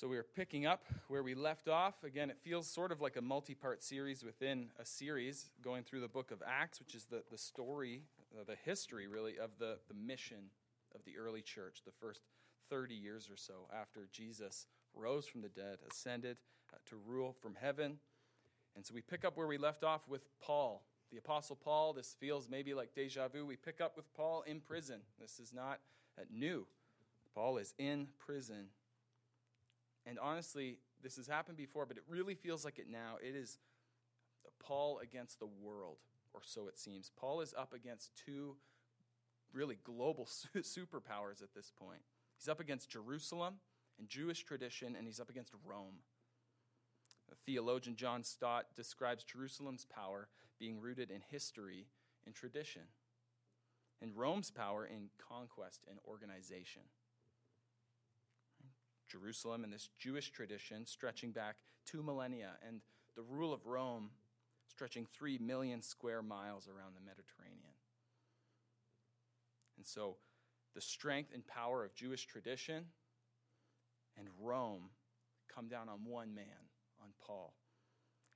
So we are picking up where we left off. Again, it feels sort of like a multi part series within a series going through the book of Acts, which is the, the story, uh, the history, really, of the, the mission of the early church, the first 30 years or so after Jesus rose from the dead, ascended uh, to rule from heaven. And so we pick up where we left off with Paul, the Apostle Paul. This feels maybe like deja vu. We pick up with Paul in prison. This is not uh, new. Paul is in prison and honestly, this has happened before, but it really feels like it now. It is Paul against the world, or so it seems. Paul is up against two really global superpowers at this point. He's up against Jerusalem and Jewish tradition, and he's up against Rome. The theologian John Stott describes Jerusalem's power being rooted in history and tradition, and Rome's power in conquest and organization. Jerusalem and this Jewish tradition stretching back two millennia, and the rule of Rome stretching three million square miles around the Mediterranean. And so the strength and power of Jewish tradition and Rome come down on one man, on Paul.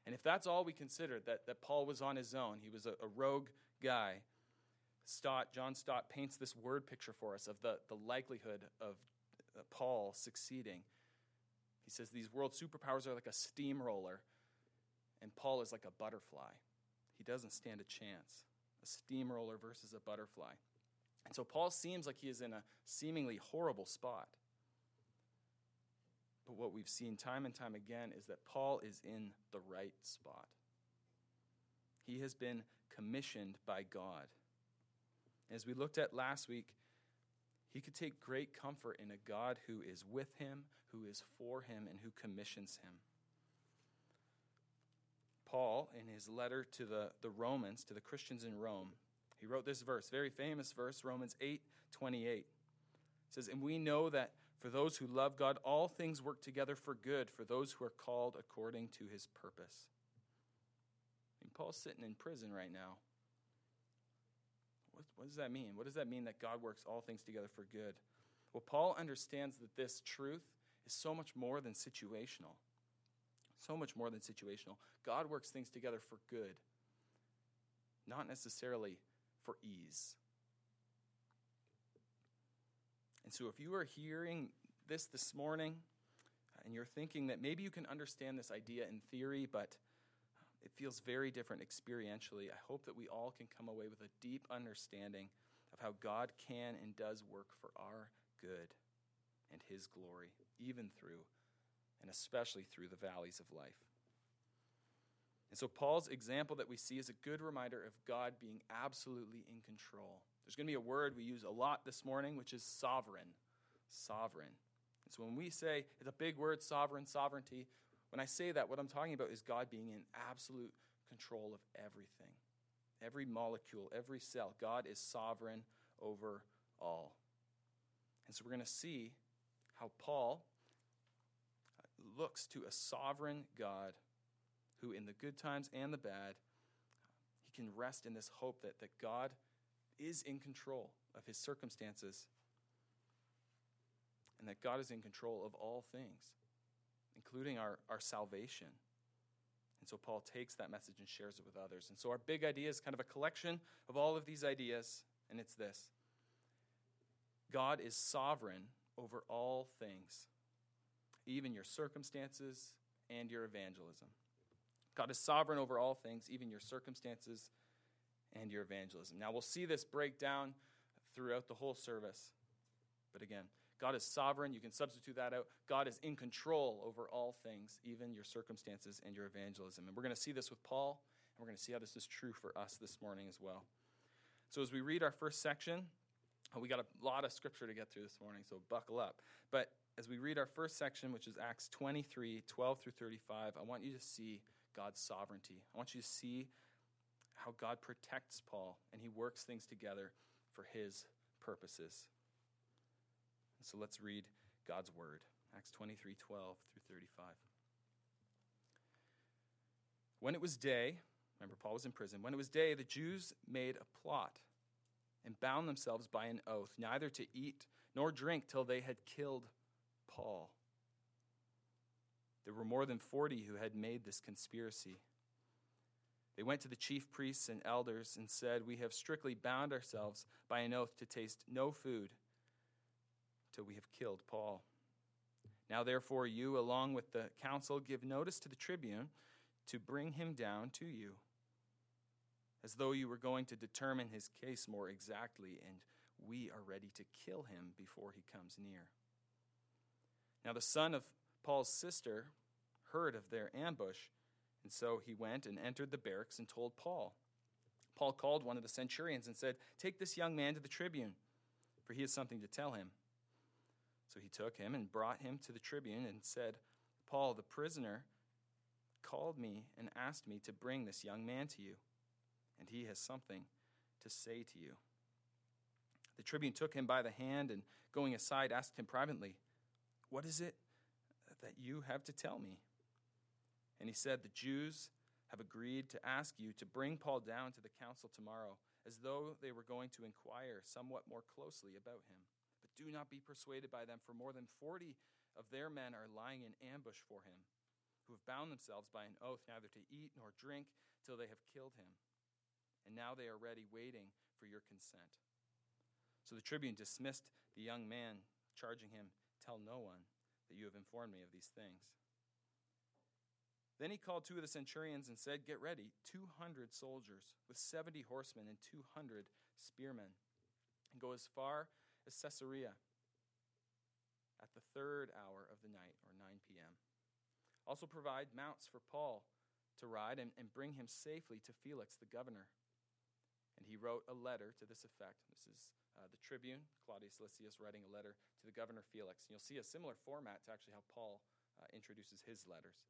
And if that's all we consider, that, that Paul was on his own, he was a, a rogue guy, Stott, John Stott paints this word picture for us of the, the likelihood of Uh, Paul succeeding. He says these world superpowers are like a steamroller, and Paul is like a butterfly. He doesn't stand a chance. A steamroller versus a butterfly. And so Paul seems like he is in a seemingly horrible spot. But what we've seen time and time again is that Paul is in the right spot. He has been commissioned by God. As we looked at last week, he could take great comfort in a God who is with him, who is for him, and who commissions him. Paul, in his letter to the, the Romans, to the Christians in Rome, he wrote this verse, very famous verse, Romans 8 28. It says, And we know that for those who love God, all things work together for good for those who are called according to his purpose. I mean, Paul's sitting in prison right now. What, what does that mean? What does that mean that God works all things together for good? Well, Paul understands that this truth is so much more than situational. So much more than situational. God works things together for good, not necessarily for ease. And so, if you are hearing this this morning and you're thinking that maybe you can understand this idea in theory, but it feels very different experientially. I hope that we all can come away with a deep understanding of how God can and does work for our good and His glory, even through and especially through the valleys of life. And so, Paul's example that we see is a good reminder of God being absolutely in control. There's going to be a word we use a lot this morning, which is sovereign. Sovereign. And so, when we say it's a big word, sovereign, sovereignty, when I say that, what I'm talking about is God being in absolute control of everything. Every molecule, every cell. God is sovereign over all. And so we're going to see how Paul uh, looks to a sovereign God who, in the good times and the bad, he can rest in this hope that, that God is in control of his circumstances and that God is in control of all things including our, our salvation. And so Paul takes that message and shares it with others. And so our big idea is kind of a collection of all of these ideas, and it's this God is sovereign over all things, even your circumstances and your evangelism. God is sovereign over all things, even your circumstances and your evangelism. Now, we'll see this break down throughout the whole service. But again, God is sovereign. You can substitute that out. God is in control over all things, even your circumstances and your evangelism. And we're going to see this with Paul, and we're going to see how this is true for us this morning as well. So, as we read our first section, uh, we got a lot of scripture to get through this morning, so buckle up. But as we read our first section, which is Acts 23 12 through 35, I want you to see God's sovereignty. I want you to see how God protects Paul and he works things together for his purposes. So let's read God's word. Acts 23 12 through 35. When it was day, remember, Paul was in prison. When it was day, the Jews made a plot and bound themselves by an oath neither to eat nor drink till they had killed Paul. There were more than 40 who had made this conspiracy. They went to the chief priests and elders and said, We have strictly bound ourselves by an oath to taste no food till we have killed Paul. Now, therefore, you, along with the council, give notice to the tribune to bring him down to you, as though you were going to determine his case more exactly, and we are ready to kill him before he comes near. Now, the son of Paul's sister heard of their ambush, and so he went and entered the barracks and told Paul. Paul called one of the centurions and said, Take this young man to the tribune, for he has something to tell him. So he took him and brought him to the tribune and said, Paul, the prisoner, called me and asked me to bring this young man to you, and he has something to say to you. The tribune took him by the hand and, going aside, asked him privately, What is it that you have to tell me? And he said, The Jews have agreed to ask you to bring Paul down to the council tomorrow, as though they were going to inquire somewhat more closely about him. Do not be persuaded by them, for more than forty of their men are lying in ambush for him, who have bound themselves by an oath neither to eat nor drink till they have killed him. And now they are ready, waiting for your consent. So the tribune dismissed the young man, charging him, Tell no one that you have informed me of these things. Then he called two of the centurions and said, Get ready, 200 soldiers with 70 horsemen and 200 spearmen, and go as far as Caesarea at the third hour of the night, or 9 p.m. Also provide mounts for Paul to ride and, and bring him safely to Felix the governor. And he wrote a letter to this effect. This is uh, the tribune, Claudius Lysias, writing a letter to the governor Felix. And you'll see a similar format to actually how Paul uh, introduces his letters.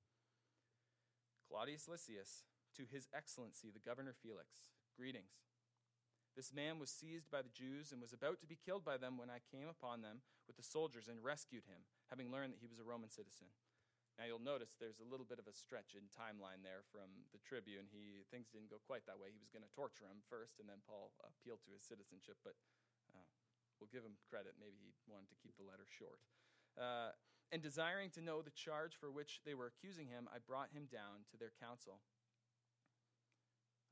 Claudius Lysias, to his excellency, the governor Felix, greetings. This man was seized by the Jews and was about to be killed by them when I came upon them with the soldiers and rescued him, having learned that he was a Roman citizen. Now you'll notice there's a little bit of a stretch in timeline there from the Tribune. He things didn't go quite that way. He was going to torture him first, and then Paul appealed to his citizenship. But uh, we'll give him credit. Maybe he wanted to keep the letter short. Uh, and desiring to know the charge for which they were accusing him, I brought him down to their council.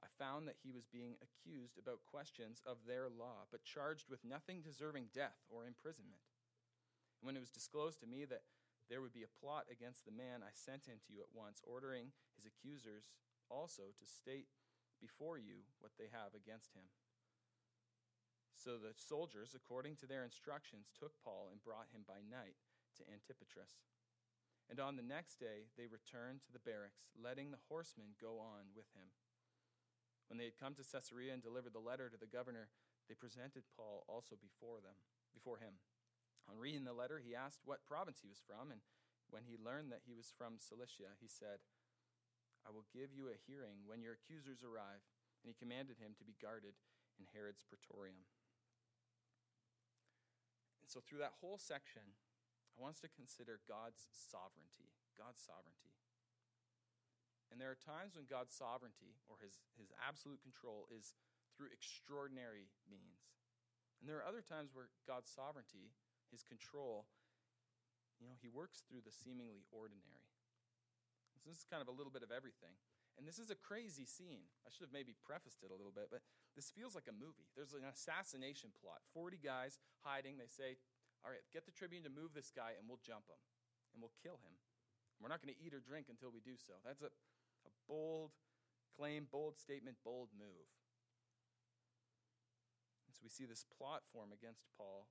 I found that he was being accused about questions of their law, but charged with nothing deserving death or imprisonment. And when it was disclosed to me that there would be a plot against the man, I sent him to you at once, ordering his accusers also to state before you what they have against him. So the soldiers, according to their instructions, took Paul and brought him by night to Antipatris. And on the next day they returned to the barracks, letting the horsemen go on with him. When they had come to Caesarea and delivered the letter to the governor, they presented Paul also before them, before him. On reading the letter, he asked what province he was from, and when he learned that he was from Cilicia, he said, I will give you a hearing when your accusers arrive. And he commanded him to be guarded in Herod's praetorium. And so, through that whole section, I want us to consider God's sovereignty. God's sovereignty. And there are times when God's sovereignty or his, his absolute control is through extraordinary means. And there are other times where God's sovereignty, his control, you know, he works through the seemingly ordinary. So this is kind of a little bit of everything. And this is a crazy scene. I should have maybe prefaced it a little bit, but this feels like a movie. There's an assassination plot. 40 guys hiding. They say, All right, get the tribune to move this guy, and we'll jump him, and we'll kill him. We're not going to eat or drink until we do so. That's a, a bold claim, bold statement, bold move. And so we see this plot form against Paul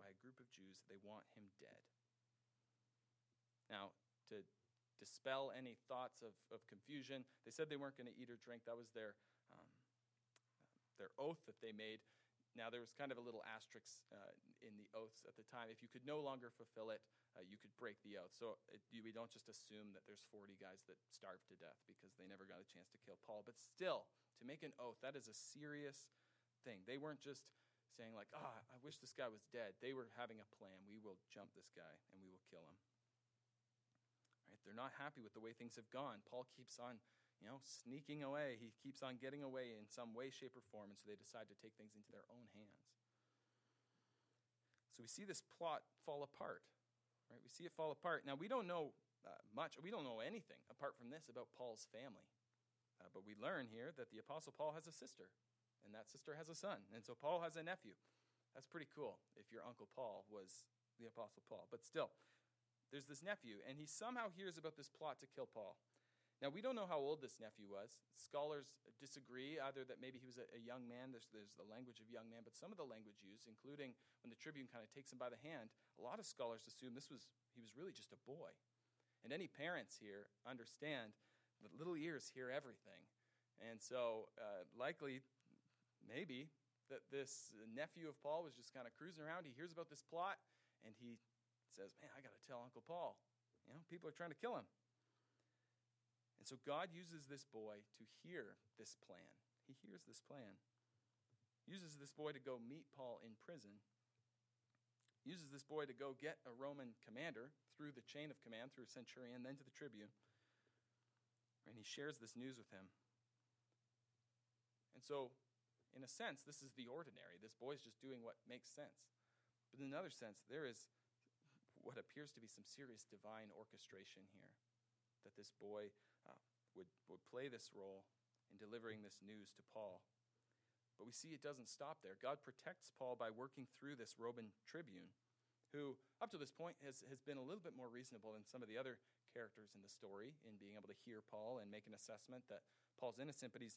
by a group of Jews. They want him dead. Now, to dispel any thoughts of, of confusion, they said they weren't going to eat or drink. That was their, um, their oath that they made. Now, there was kind of a little asterisk uh, in the oaths at the time. If you could no longer fulfill it, uh, you could break the oath. So it, you, we don't just assume that there's 40 guys that starved to death because they never got a chance to kill Paul. But still, to make an oath, that is a serious thing. They weren't just saying, like, ah, oh, I wish this guy was dead. They were having a plan. We will jump this guy and we will kill him. Right? They're not happy with the way things have gone. Paul keeps on you know, sneaking away. He keeps on getting away in some way, shape, or form, and so they decide to take things into their own hands. So we see this plot fall apart. Right? We see it fall apart. Now, we don't know uh, much, we don't know anything apart from this about Paul's family. Uh, but we learn here that the Apostle Paul has a sister, and that sister has a son. And so Paul has a nephew. That's pretty cool if your Uncle Paul was the Apostle Paul. But still, there's this nephew, and he somehow hears about this plot to kill Paul. Now, we don't know how old this nephew was. Scholars disagree, either that maybe he was a, a, young man, there's, there's the language of young man, but some of the language used, including when the tribune kind of takes him by the hand, a lot of scholars assume this was, he was really just a boy. And any parents here understand that little ears hear everything. And so, uh, likely, maybe, that this nephew of Paul was just kind of cruising around. He hears about this plot, and he says, Man, I got to tell Uncle Paul. You know, people are trying to kill him. And so God uses this boy to hear this plan. He hears this plan. Uses this boy to go meet Paul in prison. Uses this boy to go get a Roman commander through the chain of command, through a centurion, then to the tribune. And he shares this news with him. And so, in a sense, this is the ordinary. This boy's just doing what makes sense. But in another sense, there is what appears to be some serious divine orchestration here. That this boy uh, would, would play this role in delivering this news to Paul. But we see it doesn't stop there. God protects Paul by working through this Roman tribune, who, up to this point, has, has been a little bit more reasonable than some of the other characters in the story in being able to hear Paul and make an assessment that Paul's innocent. But he's,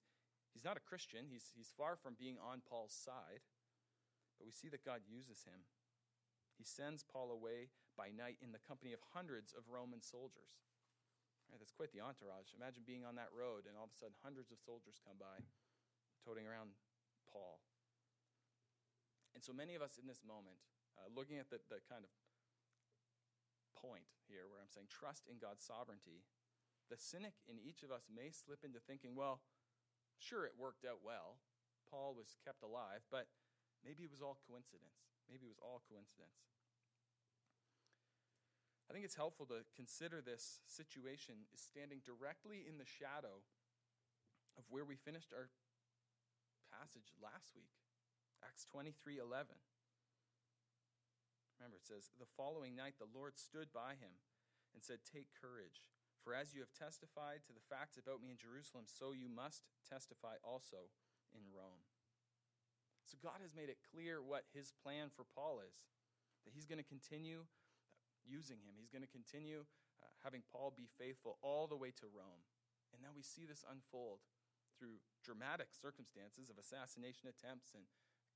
he's not a Christian, he's, he's far from being on Paul's side. But we see that God uses him. He sends Paul away by night in the company of hundreds of Roman soldiers. That's quite the entourage. Imagine being on that road and all of a sudden hundreds of soldiers come by, toting around Paul. And so many of us in this moment, uh, looking at the, the kind of point here where I'm saying trust in God's sovereignty, the cynic in each of us may slip into thinking, well, sure, it worked out well. Paul was kept alive, but maybe it was all coincidence. Maybe it was all coincidence. I think it's helpful to consider this situation is standing directly in the shadow of where we finished our passage last week. Acts 23 11. Remember, it says, The following night the Lord stood by him and said, Take courage, for as you have testified to the facts about me in Jerusalem, so you must testify also in Rome. So God has made it clear what his plan for Paul is that he's going to continue using him. He's going to continue uh, having Paul be faithful all the way to Rome. And now we see this unfold through dramatic circumstances of assassination attempts and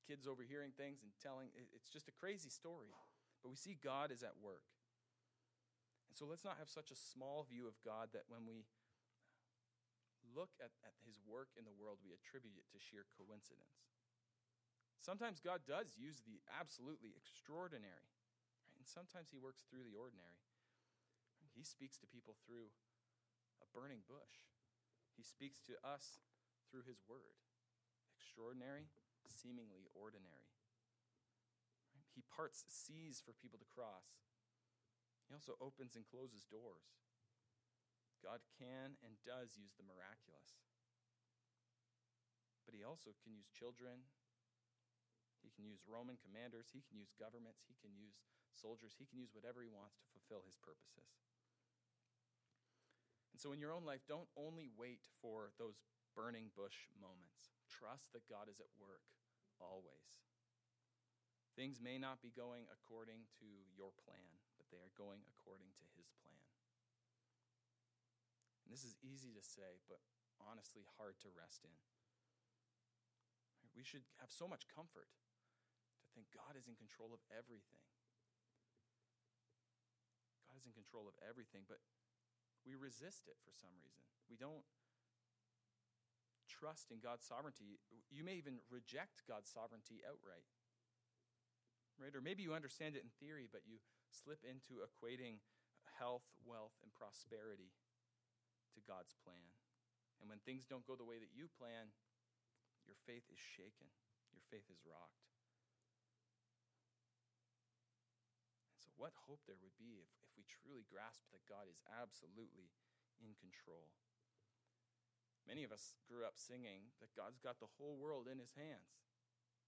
kids overhearing things and telling. It's just a crazy story. But we see God is at work. And so let's not have such a small view of God that when we look at, at his work in the world, we attribute it to sheer coincidence. Sometimes God does use the absolutely extraordinary. And sometimes he works through the ordinary. He speaks to people through a burning bush. He speaks to us through his word. Extraordinary, seemingly ordinary. He parts seas for people to cross. He also opens and closes doors. God can and does use the miraculous. But he also can use children he can use Roman commanders. He can use governments. He can use soldiers. He can use whatever he wants to fulfill his purposes. And so, in your own life, don't only wait for those burning bush moments. Trust that God is at work always. Things may not be going according to your plan, but they are going according to his plan. And this is easy to say, but honestly hard to rest in. We should have so much comfort to think God is in control of everything. In control of everything, but we resist it for some reason. We don't trust in God's sovereignty. You may even reject God's sovereignty outright. Right? Or maybe you understand it in theory, but you slip into equating health, wealth, and prosperity to God's plan. And when things don't go the way that you plan, your faith is shaken, your faith is rocked. So, what hope there would be if, if we truly grasp that God is absolutely in control. Many of us grew up singing that God's got the whole world in his hands,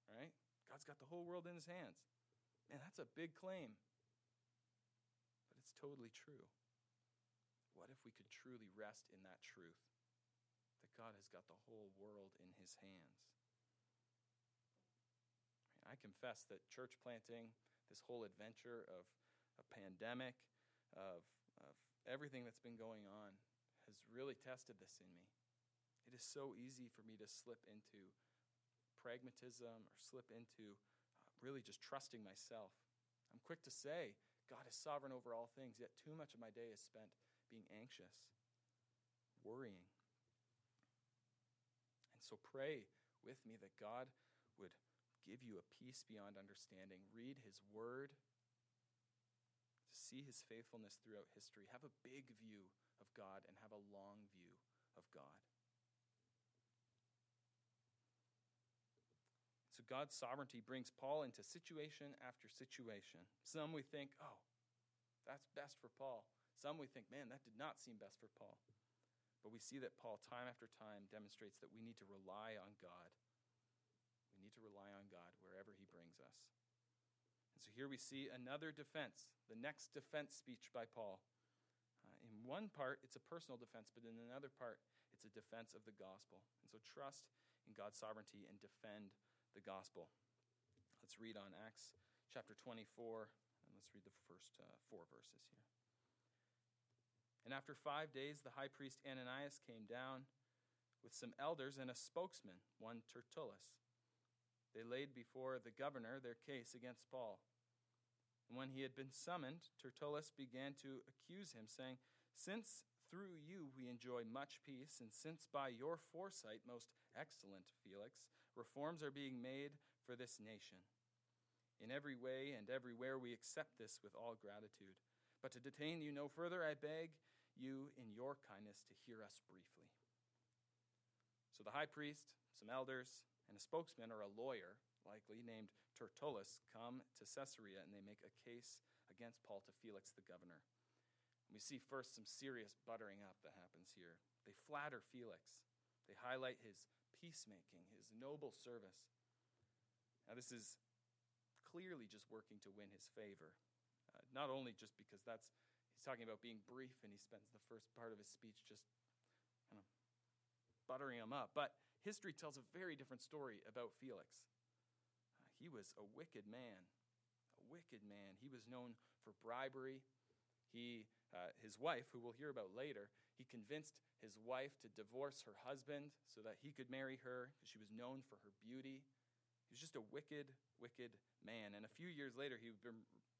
right? God's got the whole world in his hands. And that's a big claim. But it's totally true. What if we could truly rest in that truth that God has got the whole world in his hands? I confess that church planting, this whole adventure of a pandemic, of, of everything that's been going on, has really tested this in me. It is so easy for me to slip into pragmatism or slip into uh, really just trusting myself. I'm quick to say, God is sovereign over all things, yet too much of my day is spent being anxious, worrying. And so pray with me that God would give you a peace beyond understanding. Read his word see his faithfulness throughout history. Have a big view of God and have a long view of God. So God's sovereignty brings Paul into situation after situation. Some we think, oh, that's best for Paul. Some we think, man, that did not seem best for Paul. But we see that Paul, time after time, demonstrates that we need to rely on God. We need to rely on God wherever he brings us. And so here we see another defense, the next defense speech by Paul. Uh, in one part, it's a personal defense, but in another part, it's a defense of the gospel. And so trust in God's sovereignty and defend the gospel. Let's read on Acts chapter 24, and let's read the first uh, four verses here. And after five days, the high priest Ananias came down with some elders and a spokesman, one Tertullus. They laid before the governor their case against Paul. And when he had been summoned, Tertullus began to accuse him, saying, Since through you we enjoy much peace, and since by your foresight, most excellent Felix, reforms are being made for this nation. In every way and everywhere we accept this with all gratitude. But to detain you no further, I beg you, in your kindness, to hear us briefly. So the high priest, some elders, and a spokesman or a lawyer, likely named Tertullus, come to Caesarea and they make a case against Paul to Felix the governor. We see first some serious buttering up that happens here. They flatter Felix, they highlight his peacemaking, his noble service. Now, this is clearly just working to win his favor. Uh, not only just because that's, he's talking about being brief and he spends the first part of his speech just kind of buttering him up, but history tells a very different story about Felix. He was a wicked man, a wicked man. He was known for bribery. He uh, his wife, who we'll hear about later, he convinced his wife to divorce her husband so that he could marry her because she was known for her beauty. He was just a wicked, wicked man. And a few years later, he would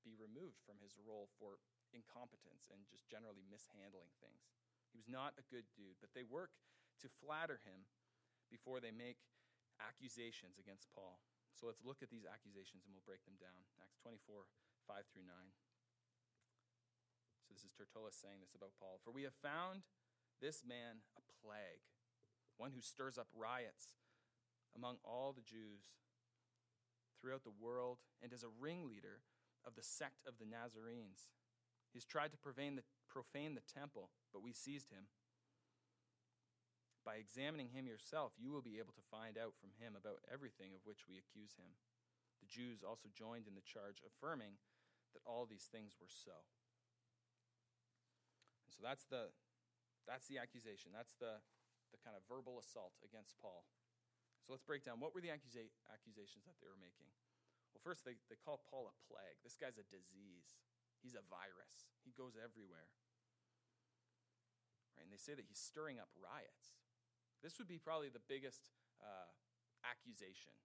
be removed from his role for incompetence and just generally mishandling things. He was not a good dude, but they work to flatter him before they make accusations against Paul. So let's look at these accusations and we'll break them down. Acts 24, 5 through 9. So this is Tertullus saying this about Paul. For we have found this man a plague, one who stirs up riots among all the Jews throughout the world and is a ringleader of the sect of the Nazarenes. He's tried to profane the, profane the temple, but we seized him. By examining him yourself, you will be able to find out from him about everything of which we accuse him. The Jews also joined in the charge, affirming that all these things were so. And so that's the, that's the accusation. That's the, the kind of verbal assault against Paul. So let's break down what were the accusa- accusations that they were making. Well, first, they, they call Paul a plague. This guy's a disease, he's a virus, he goes everywhere. Right? And they say that he's stirring up riots. This would be probably the biggest uh, accusation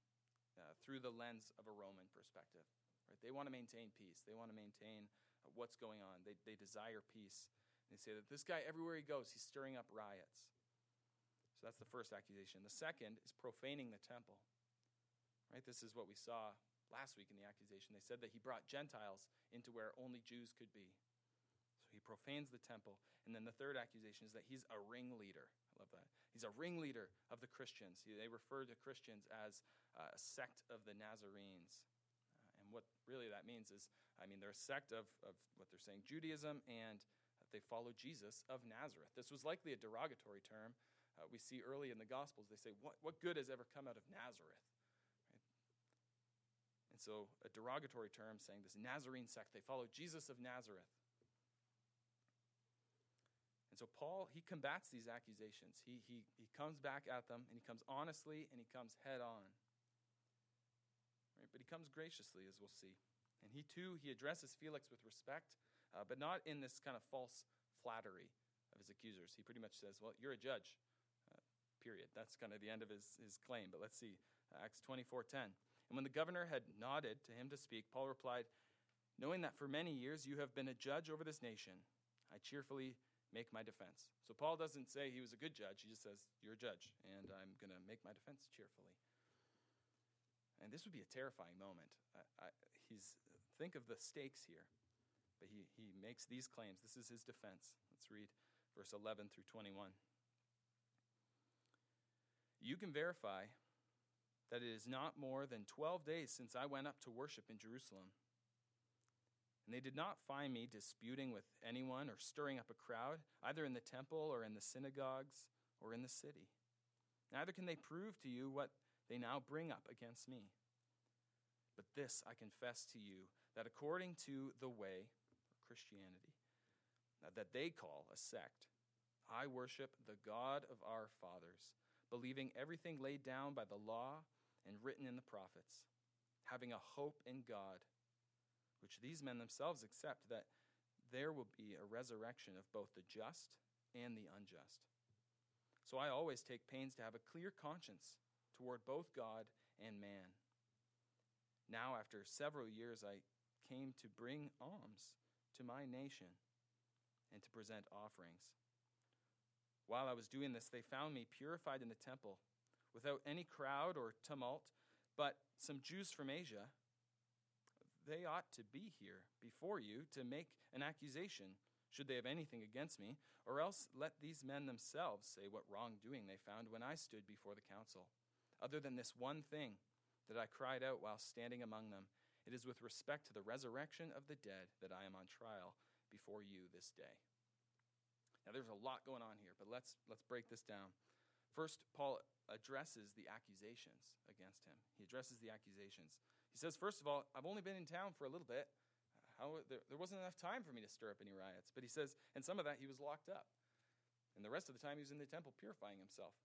uh, through the lens of a Roman perspective. Right? They want to maintain peace, they want to maintain uh, what's going on, they, they desire peace. They say that this guy, everywhere he goes, he's stirring up riots. So that's the first accusation. The second is profaning the temple. Right? This is what we saw last week in the accusation. They said that he brought Gentiles into where only Jews could be. So he profanes the temple. And then the third accusation is that he's a ringleader. Love that. He's a ringleader of the Christians. They refer to Christians as a sect of the Nazarenes. Uh, and what really that means is, I mean, they're a sect of, of what they're saying, Judaism and they follow Jesus of Nazareth. This was likely a derogatory term. Uh, we see early in the Gospels, they say, What, what good has ever come out of Nazareth? Right? And so, a derogatory term saying this Nazarene sect, they follow Jesus of Nazareth. So Paul, he combats these accusations. He, he, he comes back at them, and he comes honestly, and he comes head on. Right? But he comes graciously, as we'll see. And he too, he addresses Felix with respect, uh, but not in this kind of false flattery of his accusers. He pretty much says, well, you're a judge, uh, period. That's kind of the end of his, his claim. But let's see, Acts 24.10. And when the governor had nodded to him to speak, Paul replied, Knowing that for many years you have been a judge over this nation, I cheerfully make my defense. So Paul doesn't say he was a good judge, he just says, You're a judge, and I'm going to make my defense cheerfully. And this would be a terrifying moment. I, I, he's, think of the stakes here. But he, he makes these claims. This is his defense. Let's read verse 11 through 21. You can verify that it is not more than 12 days since I went up to worship in Jerusalem. And they did not find me disputing with anyone or stirring up a crowd, either in the temple or in the synagogues or in the city. Neither can they prove to you what they now bring up against me. But this I confess to you that according to the way, Christianity, that they call a sect, I worship the God of our fathers, believing everything laid down by the law and written in the prophets, having a hope in God which these men themselves accept that there will be a resurrection of both the just and the unjust. So I always take pains to have a clear conscience toward both God and man. Now, after several years, I came to bring alms to my nation and to present offerings. While I was doing this, they found me purified in the temple, without any crowd or tumult, but some Jews from Asia they ought to be here before you to make an accusation, should they have anything against me, or else let these men themselves say what wrongdoing they found when I stood before the council. Other than this one thing that I cried out while standing among them, it is with respect to the resurrection of the dead that I am on trial before you this day. Now there's a lot going on here, but let's let's break this down. First, Paul addresses the accusations against him. He addresses the accusations. He says, first of all, I've only been in town for a little bit. How, there, there wasn't enough time for me to stir up any riots. But he says, and some of that he was locked up. And the rest of the time he was in the temple purifying himself.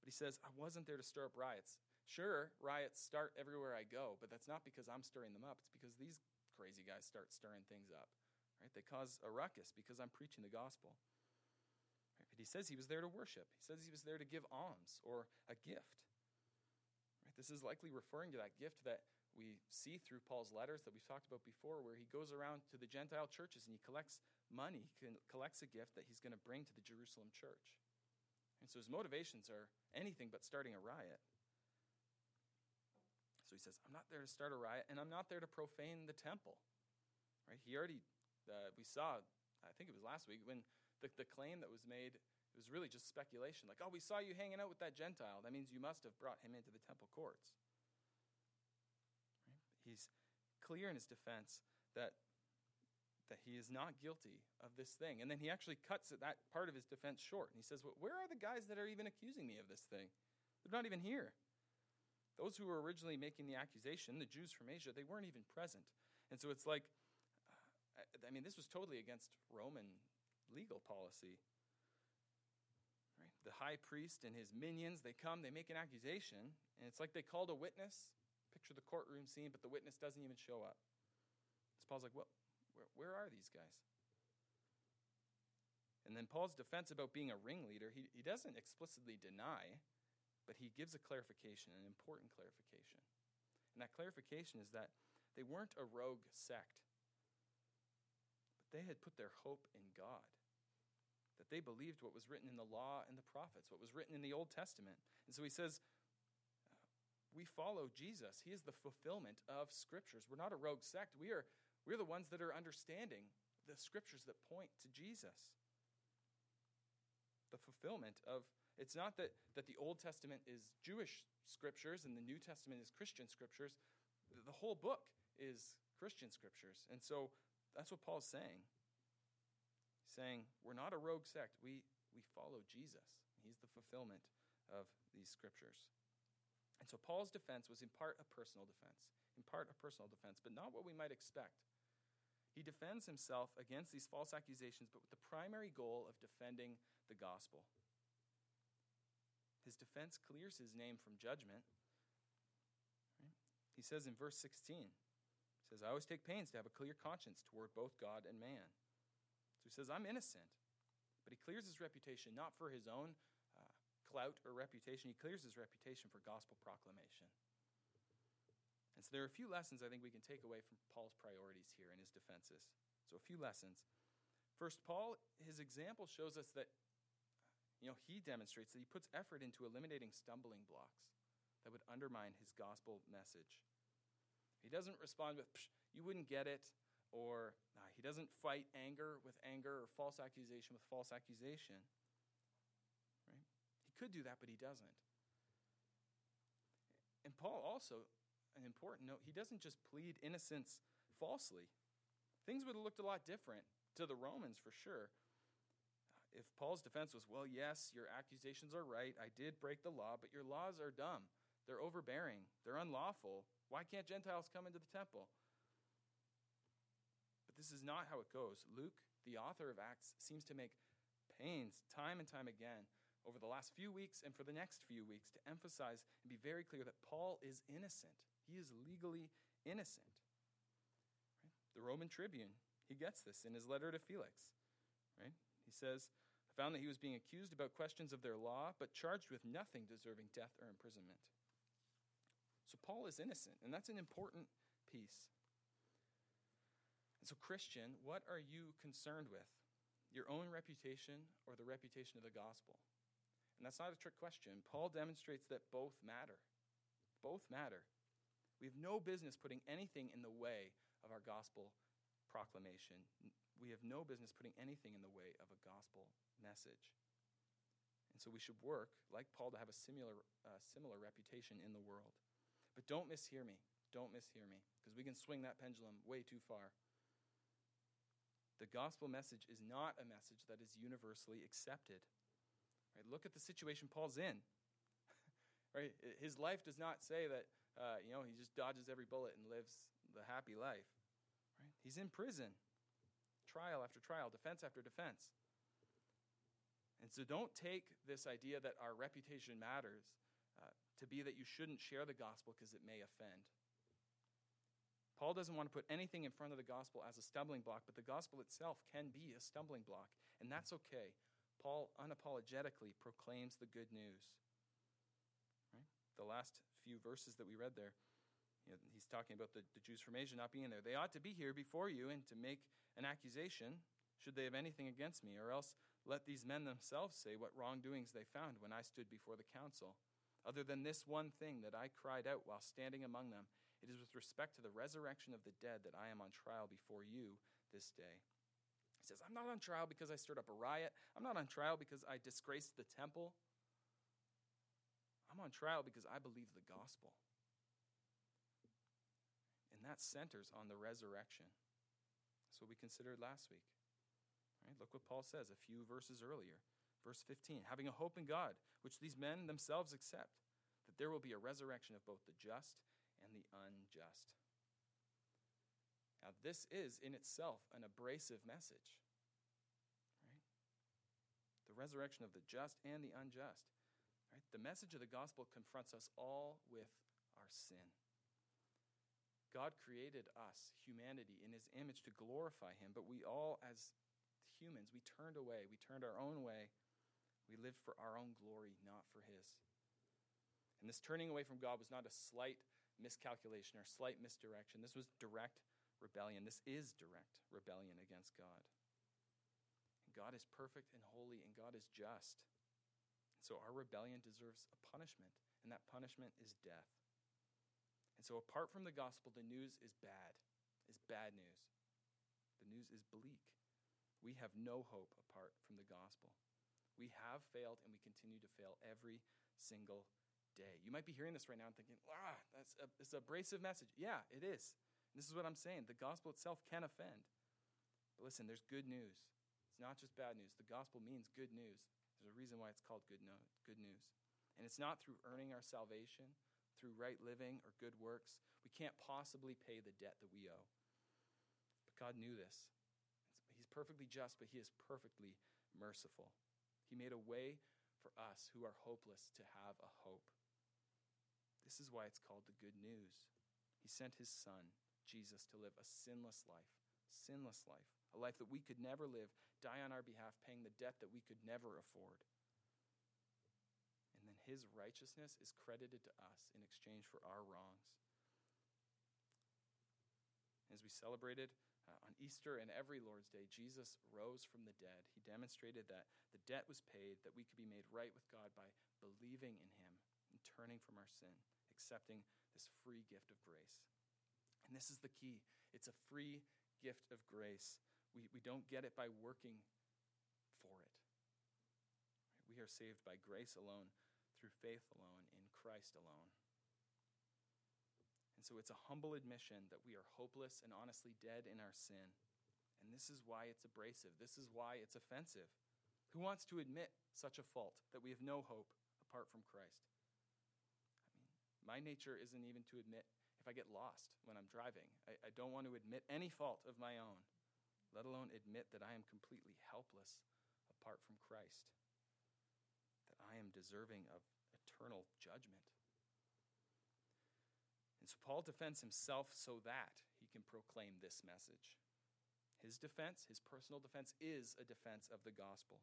But he says, I wasn't there to stir up riots. Sure, riots start everywhere I go, but that's not because I'm stirring them up. It's because these crazy guys start stirring things up. Right? They cause a ruckus because I'm preaching the gospel. Right? But he says he was there to worship. He says he was there to give alms or a gift. Right? This is likely referring to that gift that we see through Paul's letters that we've talked about before, where he goes around to the Gentile churches and he collects money, he collects a gift that he's going to bring to the Jerusalem church. And so his motivations are anything but starting a riot. So he says, I'm not there to start a riot, and I'm not there to profane the temple. Right? He already, uh, we saw, I think it was last week, when the, the claim that was made, it was really just speculation. Like, oh, we saw you hanging out with that Gentile. That means you must have brought him into the temple courts. He's clear in his defense that, that he is not guilty of this thing. And then he actually cuts that part of his defense short. And he says, well, Where are the guys that are even accusing me of this thing? They're not even here. Those who were originally making the accusation, the Jews from Asia, they weren't even present. And so it's like, uh, I mean, this was totally against Roman legal policy. Right? The high priest and his minions, they come, they make an accusation, and it's like they called a witness, picture the courtroom scene, but the witness doesn't even show up. So Paul's like, well, where, where are these guys? And then Paul's defense about being a ringleader, he, he doesn't explicitly deny, but he gives a clarification, an important clarification. And that clarification is that they weren't a rogue sect, but they had put their hope in God. That they believed what was written in the law and the prophets, what was written in the Old Testament. And so he says, we follow Jesus. He is the fulfillment of scriptures. We're not a rogue sect. We are we're the ones that are understanding the scriptures that point to Jesus. The fulfillment of it's not that, that the Old Testament is Jewish scriptures and the New Testament is Christian scriptures. The whole book is Christian scriptures. And so that's what Paul's saying. He's saying, we're not a rogue sect. We, we follow Jesus. He's the fulfillment of these scriptures. And so Paul's defense was in part a personal defense, in part a personal defense, but not what we might expect. He defends himself against these false accusations, but with the primary goal of defending the gospel. His defense clears his name from judgment. He says in verse 16, he says, I always take pains to have a clear conscience toward both God and man. So he says, I'm innocent. But he clears his reputation not for his own clout or reputation, he clears his reputation for gospel proclamation. And so there are a few lessons I think we can take away from Paul's priorities here in his defenses. So a few lessons. First, Paul, his example shows us that you know, he demonstrates that he puts effort into eliminating stumbling blocks that would undermine his gospel message. He doesn't respond with, you wouldn't get it, or he doesn't fight anger with anger or false accusation with false accusation. Could do that, but he doesn't. And Paul also, an important note, he doesn't just plead innocence falsely. Things would have looked a lot different to the Romans for sure if Paul's defense was, well, yes, your accusations are right, I did break the law, but your laws are dumb, they're overbearing, they're unlawful. Why can't Gentiles come into the temple? But this is not how it goes. Luke, the author of Acts, seems to make pains time and time again over the last few weeks and for the next few weeks to emphasize and be very clear that Paul is innocent. He is legally innocent. Right? The Roman tribune, he gets this in his letter to Felix. Right? He says, I found that he was being accused about questions of their law, but charged with nothing deserving death or imprisonment. So Paul is innocent, and that's an important piece. And so, Christian, what are you concerned with? Your own reputation or the reputation of the gospel? And that's not a trick question. Paul demonstrates that both matter. Both matter. We have no business putting anything in the way of our gospel proclamation we have no business putting anything in the way of a gospel message. And so we should work, like Paul, to have a similar, uh, similar reputation in the world. But don't mishear me. Don't mishear me, because we can swing that pendulum way too far. The gospel message is not a message that is universally accepted. Right? Look at the situation Paul's in. right? His life does not say that uh, you know he just dodges every bullet and lives the happy life. Right? He's in prison trial after trial, defense after defense. And so don't take this idea that our reputation matters uh, to be that you shouldn't share the gospel because it may offend. Paul doesn't want to put anything in front of the gospel as a stumbling block, but the gospel itself can be a stumbling block, and that's okay. Paul unapologetically proclaims the good news. Right? The last few verses that we read there, you know, he's talking about the, the Jews from Asia not being there. They ought to be here before you and to make an accusation, should they have anything against me, or else let these men themselves say what wrongdoings they found when I stood before the council. Other than this one thing that I cried out while standing among them, it is with respect to the resurrection of the dead that I am on trial before you this day. Says, I'm not on trial because I stirred up a riot. I'm not on trial because I disgraced the temple. I'm on trial because I believe the gospel. And that centers on the resurrection. That's what we considered last week. Right? Look what Paul says a few verses earlier. Verse 15 having a hope in God, which these men themselves accept, that there will be a resurrection of both the just and the unjust. Now, this is in itself an abrasive message. Right? The resurrection of the just and the unjust. Right? The message of the gospel confronts us all with our sin. God created us, humanity, in his image to glorify him, but we all, as humans, we turned away. We turned our own way. We lived for our own glory, not for his. And this turning away from God was not a slight miscalculation or slight misdirection. This was direct rebellion. This is direct rebellion against God. And God is perfect and holy, and God is just. And so our rebellion deserves a punishment, and that punishment is death. And so, apart from the gospel, the news is bad, is bad news. The news is bleak. We have no hope apart from the gospel. We have failed and we continue to fail every single day. You might be hearing this right now and thinking, ah, that's a, it's an abrasive message. Yeah, it is. This is what I'm saying. The gospel itself can offend. But listen, there's good news. It's not just bad news. The gospel means good news. There's a reason why it's called good, good news. And it's not through earning our salvation, through right living or good works. We can't possibly pay the debt that we owe. But God knew this. He's perfectly just, but he is perfectly merciful. He made a way for us who are hopeless to have a hope. This is why it's called the good news. He sent his son, Jesus, to live a sinless life, sinless life, a life that we could never live, die on our behalf, paying the debt that we could never afford. And then his righteousness is credited to us in exchange for our wrongs. As we celebrated uh, on Easter and every Lord's Day, Jesus rose from the dead. He demonstrated that the debt was paid, that we could be made right with God by believing in him and turning from our sin, accepting this free gift of grace. And this is the key it's a free gift of grace. We, we don't get it by working for it. We are saved by grace alone, through faith alone, in Christ alone. And so it's a humble admission that we are hopeless and honestly dead in our sin. And this is why it's abrasive. This is why it's offensive. Who wants to admit such a fault that we have no hope apart from Christ? I mean, my nature isn't even to admit I get lost when I'm driving. I, I don't want to admit any fault of my own, let alone admit that I am completely helpless apart from Christ, that I am deserving of eternal judgment. And so Paul defends himself so that he can proclaim this message. His defense, his personal defense, is a defense of the gospel.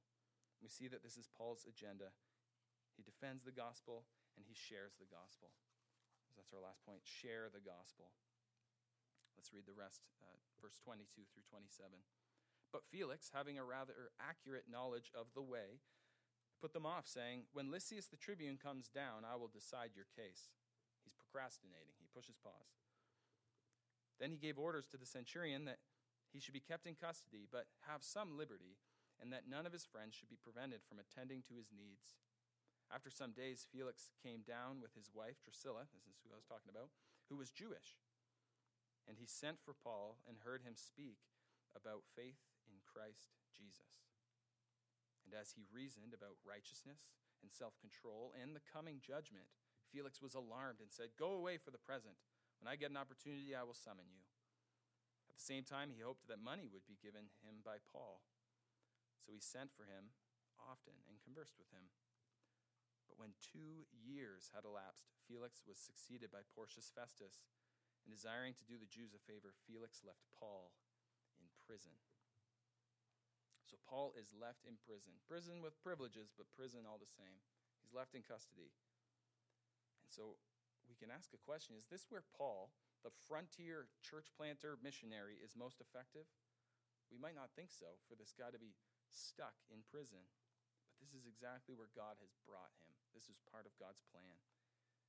We see that this is Paul's agenda. He defends the gospel and he shares the gospel. That's our last point. Share the gospel. Let's read the rest, uh, verse 22 through 27. But Felix, having a rather accurate knowledge of the way, put them off, saying, When Lysias the tribune comes down, I will decide your case. He's procrastinating. He pushes pause. Then he gave orders to the centurion that he should be kept in custody, but have some liberty, and that none of his friends should be prevented from attending to his needs. After some days, Felix came down with his wife, Drusilla, this is who I was talking about, who was Jewish. And he sent for Paul and heard him speak about faith in Christ Jesus. And as he reasoned about righteousness and self control and the coming judgment, Felix was alarmed and said, Go away for the present. When I get an opportunity, I will summon you. At the same time, he hoped that money would be given him by Paul. So he sent for him often and conversed with him. But when two years had elapsed, Felix was succeeded by Porcius Festus. And desiring to do the Jews a favor, Felix left Paul in prison. So Paul is left in prison. Prison with privileges, but prison all the same. He's left in custody. And so we can ask a question Is this where Paul, the frontier church planter missionary, is most effective? We might not think so for this guy to be stuck in prison, but this is exactly where God has brought him. This is part of God's plan.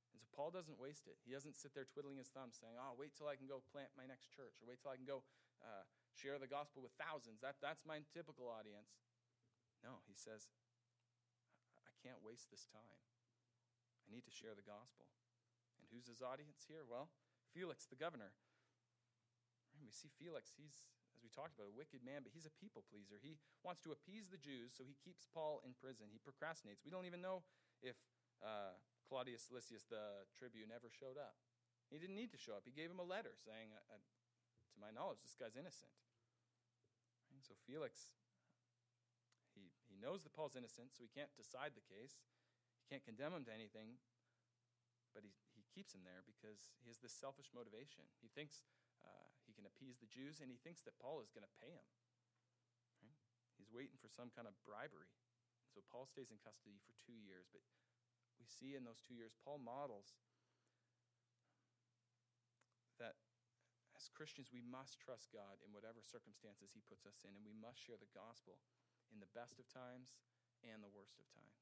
And so Paul doesn't waste it. He doesn't sit there twiddling his thumbs saying, Oh, wait till I can go plant my next church, or wait till I can go uh, share the gospel with thousands. That, that's my typical audience. No, he says, I can't waste this time. I need to share the gospel. And who's his audience here? Well, Felix, the governor. We see Felix, he's, as we talked about, a wicked man, but he's a people pleaser. He wants to appease the Jews, so he keeps Paul in prison. He procrastinates. We don't even know if uh, Claudius Lysias, the tribune, ever showed up. He didn't need to show up. He gave him a letter saying, uh, uh to my knowledge, this guy's innocent. So Felix, he, he knows that Paul's innocent, so he can't decide the case He can't condemn him to anything, but he, he keeps him there because he has this selfish motivation. He thinks uh, he can appease the Jews, and he thinks that Paul is going to pay him. He's waiting for some kind of bribery. So Paul stays in custody for two years, but we see in those two years, Paul models that as Christians, we must trust God in whatever circumstances He puts us in, and we must share the gospel in the best of times and the worst of times.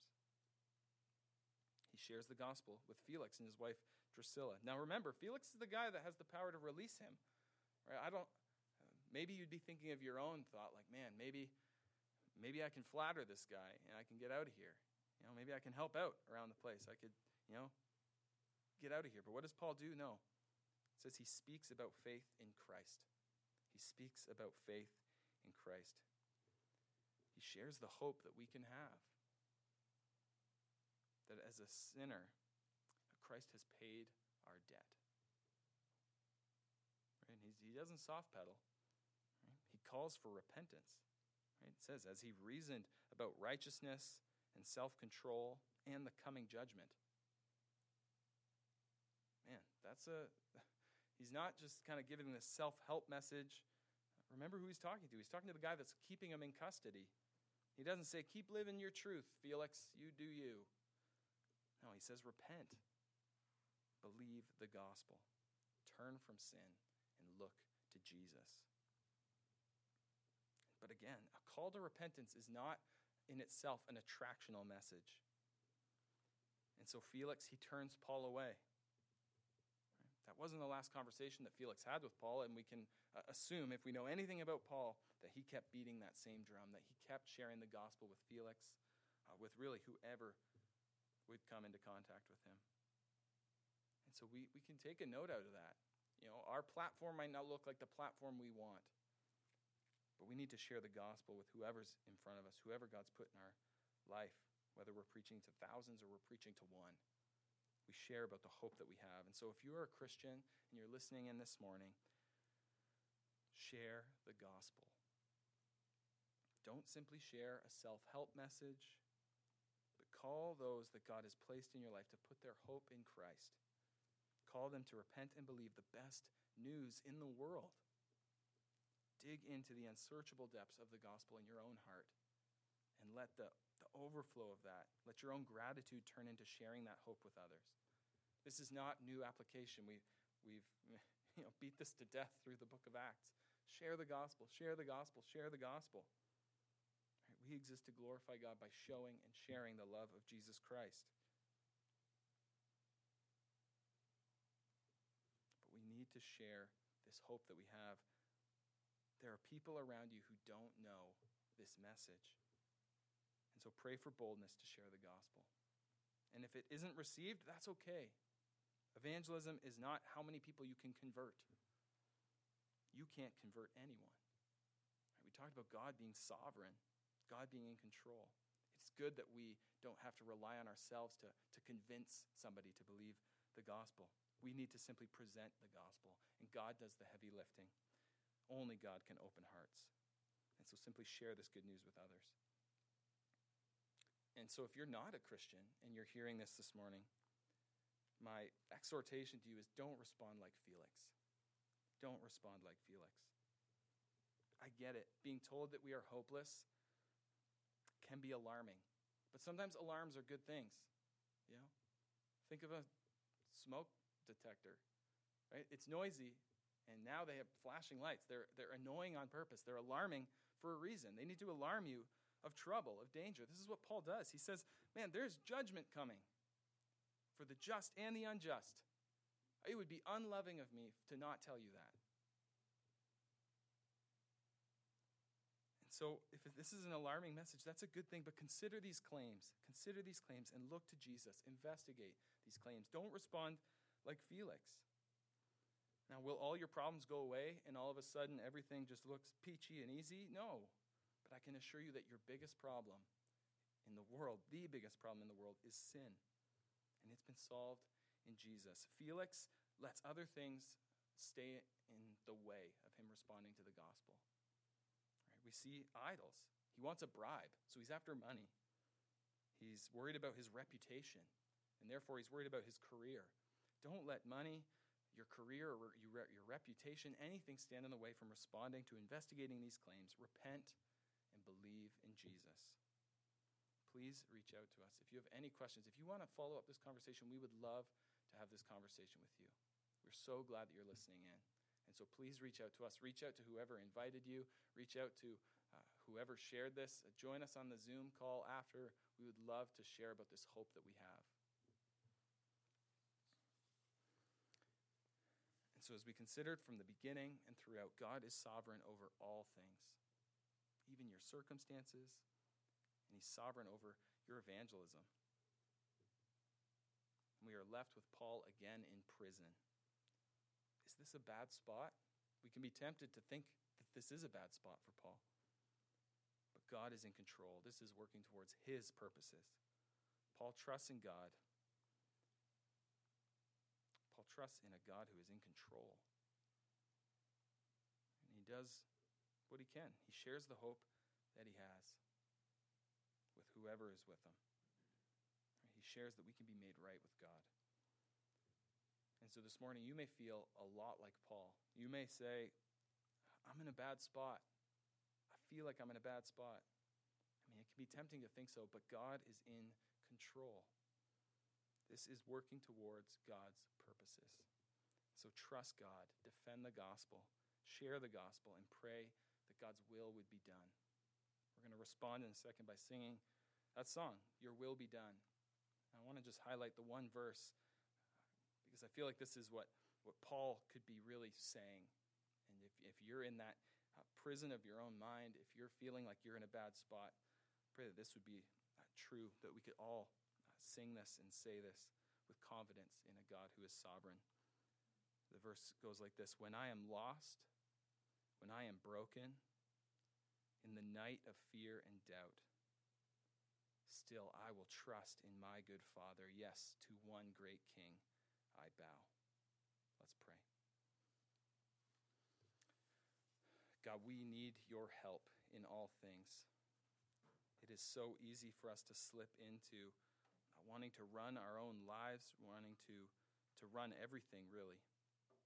He shares the gospel with Felix and his wife Drusilla. Now remember, Felix is the guy that has the power to release him. Right? I don't maybe you'd be thinking of your own thought like, man, maybe maybe I can flatter this guy and I can get out of here. You know, maybe I can help out around the place. I could, you know, get out of here. But what does Paul do? No. It says he speaks about faith in Christ. He speaks about faith in Christ. He shares the hope that we can have that as a sinner, Christ has paid our debt. Right? And he doesn't soft pedal. He calls for repentance. It says, as he reasoned about righteousness and self control and the coming judgment. Man, that's a. He's not just kind of giving this self help message. Remember who he's talking to. He's talking to the guy that's keeping him in custody. He doesn't say, Keep living your truth, Felix, you do you. No, he says, Repent. Believe the gospel. Turn from sin and look to Jesus. But again, a call to repentance is not in itself an attractional message. And so Felix, he turns Paul away. That wasn't the last conversation that Felix had with Paul, and we can uh, assume, if we know anything about Paul, that he kept beating that same drum, that he kept sharing the gospel with Felix, uh, with really whoever would come into contact with him. And so we, we can take a note out of that. You know, our platform might not look like the platform we want, but we need to share the gospel with whoever's in front of us, whoever God's put in our life, whether we're preaching to thousands or we're preaching to one we share about the hope that we have. And so, if you are a Christian and you're listening in this morning, share the gospel. Don't simply share a self help message, but call those that God has placed in your life to put their hope in Christ. Call them to repent and believe the best news in the world. Dig into the unsearchable depths of the gospel in your own heart and let the the overflow of that. Let your own gratitude turn into sharing that hope with others. This is not new application. We, we've you know, beat this to death through the book of Acts. Share the gospel, share the gospel, share the gospel. Right? We exist to glorify God by showing and sharing the love of Jesus Christ. But we need to share this hope that we have. There are people around you who don't know this message. And so pray for boldness to share the gospel. And if it isn't received, that's okay. Evangelism is not how many people you can convert. You can't convert anyone. We talked about God being sovereign, God being in control. It's good that we don't have to rely on ourselves to, to convince somebody to believe the gospel. We need to simply present the gospel, and God does the heavy lifting. Only God can open hearts. And so simply share this good news with others. And so, if you're not a Christian and you're hearing this this morning, my exhortation to you is don't respond like Felix. Don't respond like Felix. I get it. Being told that we are hopeless can be alarming, but sometimes alarms are good things. You know, think of a smoke detector, right? It's noisy, and now they have flashing lights. They're, they're annoying on purpose, they're alarming for a reason. They need to alarm you of trouble, of danger. This is what Paul does. He says, Man, there's judgment coming for the just and the unjust. It would be unloving of me to not tell you that. And so, if this is an alarming message, that's a good thing, but consider these claims. Consider these claims and look to Jesus. Investigate these claims. Don't respond like Felix. Now, will all your problems go away and all of a sudden everything just looks peachy and easy? No. But I can assure you that your biggest problem in the world, the biggest problem in the world, is sin. And it's been solved in Jesus. Felix lets other things stay in the way of him responding to the gospel. Right? We see idols. He wants a bribe, so he's after money. He's worried about his reputation, and therefore he's worried about his career. Don't let money, your career, or your reputation, anything stand in the way from responding to investigating these claims. Repent and believe in Jesus. Please reach out to us. If you have any questions, if you want to follow up this conversation, we would love to have this conversation with you. We're so glad that you're listening in. And so please reach out to us. Reach out to whoever invited you. Reach out to uh, whoever shared this. Join us on the Zoom call after. We would love to share about this hope that we have. So, as we considered from the beginning and throughout, God is sovereign over all things even your circumstances, and He's sovereign over your evangelism. And we are left with Paul again in prison. Is this a bad spot? We can be tempted to think that this is a bad spot for Paul. But God is in control. This is working towards His purposes. Paul trusts in God. Paul trusts in a God who is in control. And he does what he can. He shares the hope that he has with whoever is with him. He shares that we can be made right with God. And so this morning, you may feel a lot like Paul. You may say, I'm in a bad spot. I feel like I'm in a bad spot. I mean, it can be tempting to think so, but God is in control. This is working towards God's purposes. So trust God, defend the gospel, share the gospel, and pray that God's will would be done. We're going to respond in a second by singing that song, Your Will Be Done. And I want to just highlight the one verse because I feel like this is what, what Paul could be really saying. And if, if you're in that uh, prison of your own mind, if you're feeling like you're in a bad spot, pray that this would be uh, true, that we could all uh, sing this and say this confidence in a God who is sovereign. The verse goes like this When I am lost, when I am broken, in the night of fear and doubt, still I will trust in my good Father. Yes, to one great King I bow. Let's pray. God, we need your help in all things. It is so easy for us to slip into wanting to run our own lives, wanting to, to run everything, really.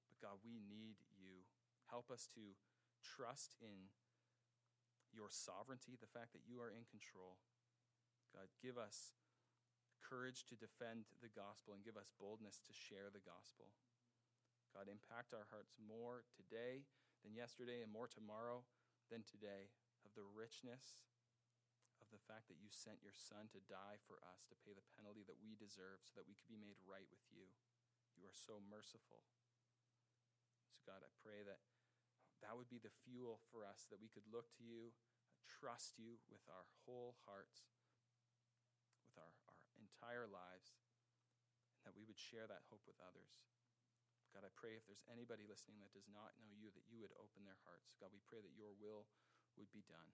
But God, we need you. Help us to trust in your sovereignty, the fact that you are in control. God, give us courage to defend the gospel and give us boldness to share the gospel. God, impact our hearts more today than yesterday and more tomorrow than today of the richness the fact that you sent your son to die for us, to pay the penalty that we deserve so that we could be made right with you. You are so merciful. So, God, I pray that that would be the fuel for us, that we could look to you, trust you with our whole hearts, with our, our entire lives, and that we would share that hope with others. God, I pray if there's anybody listening that does not know you, that you would open their hearts. God, we pray that your will would be done.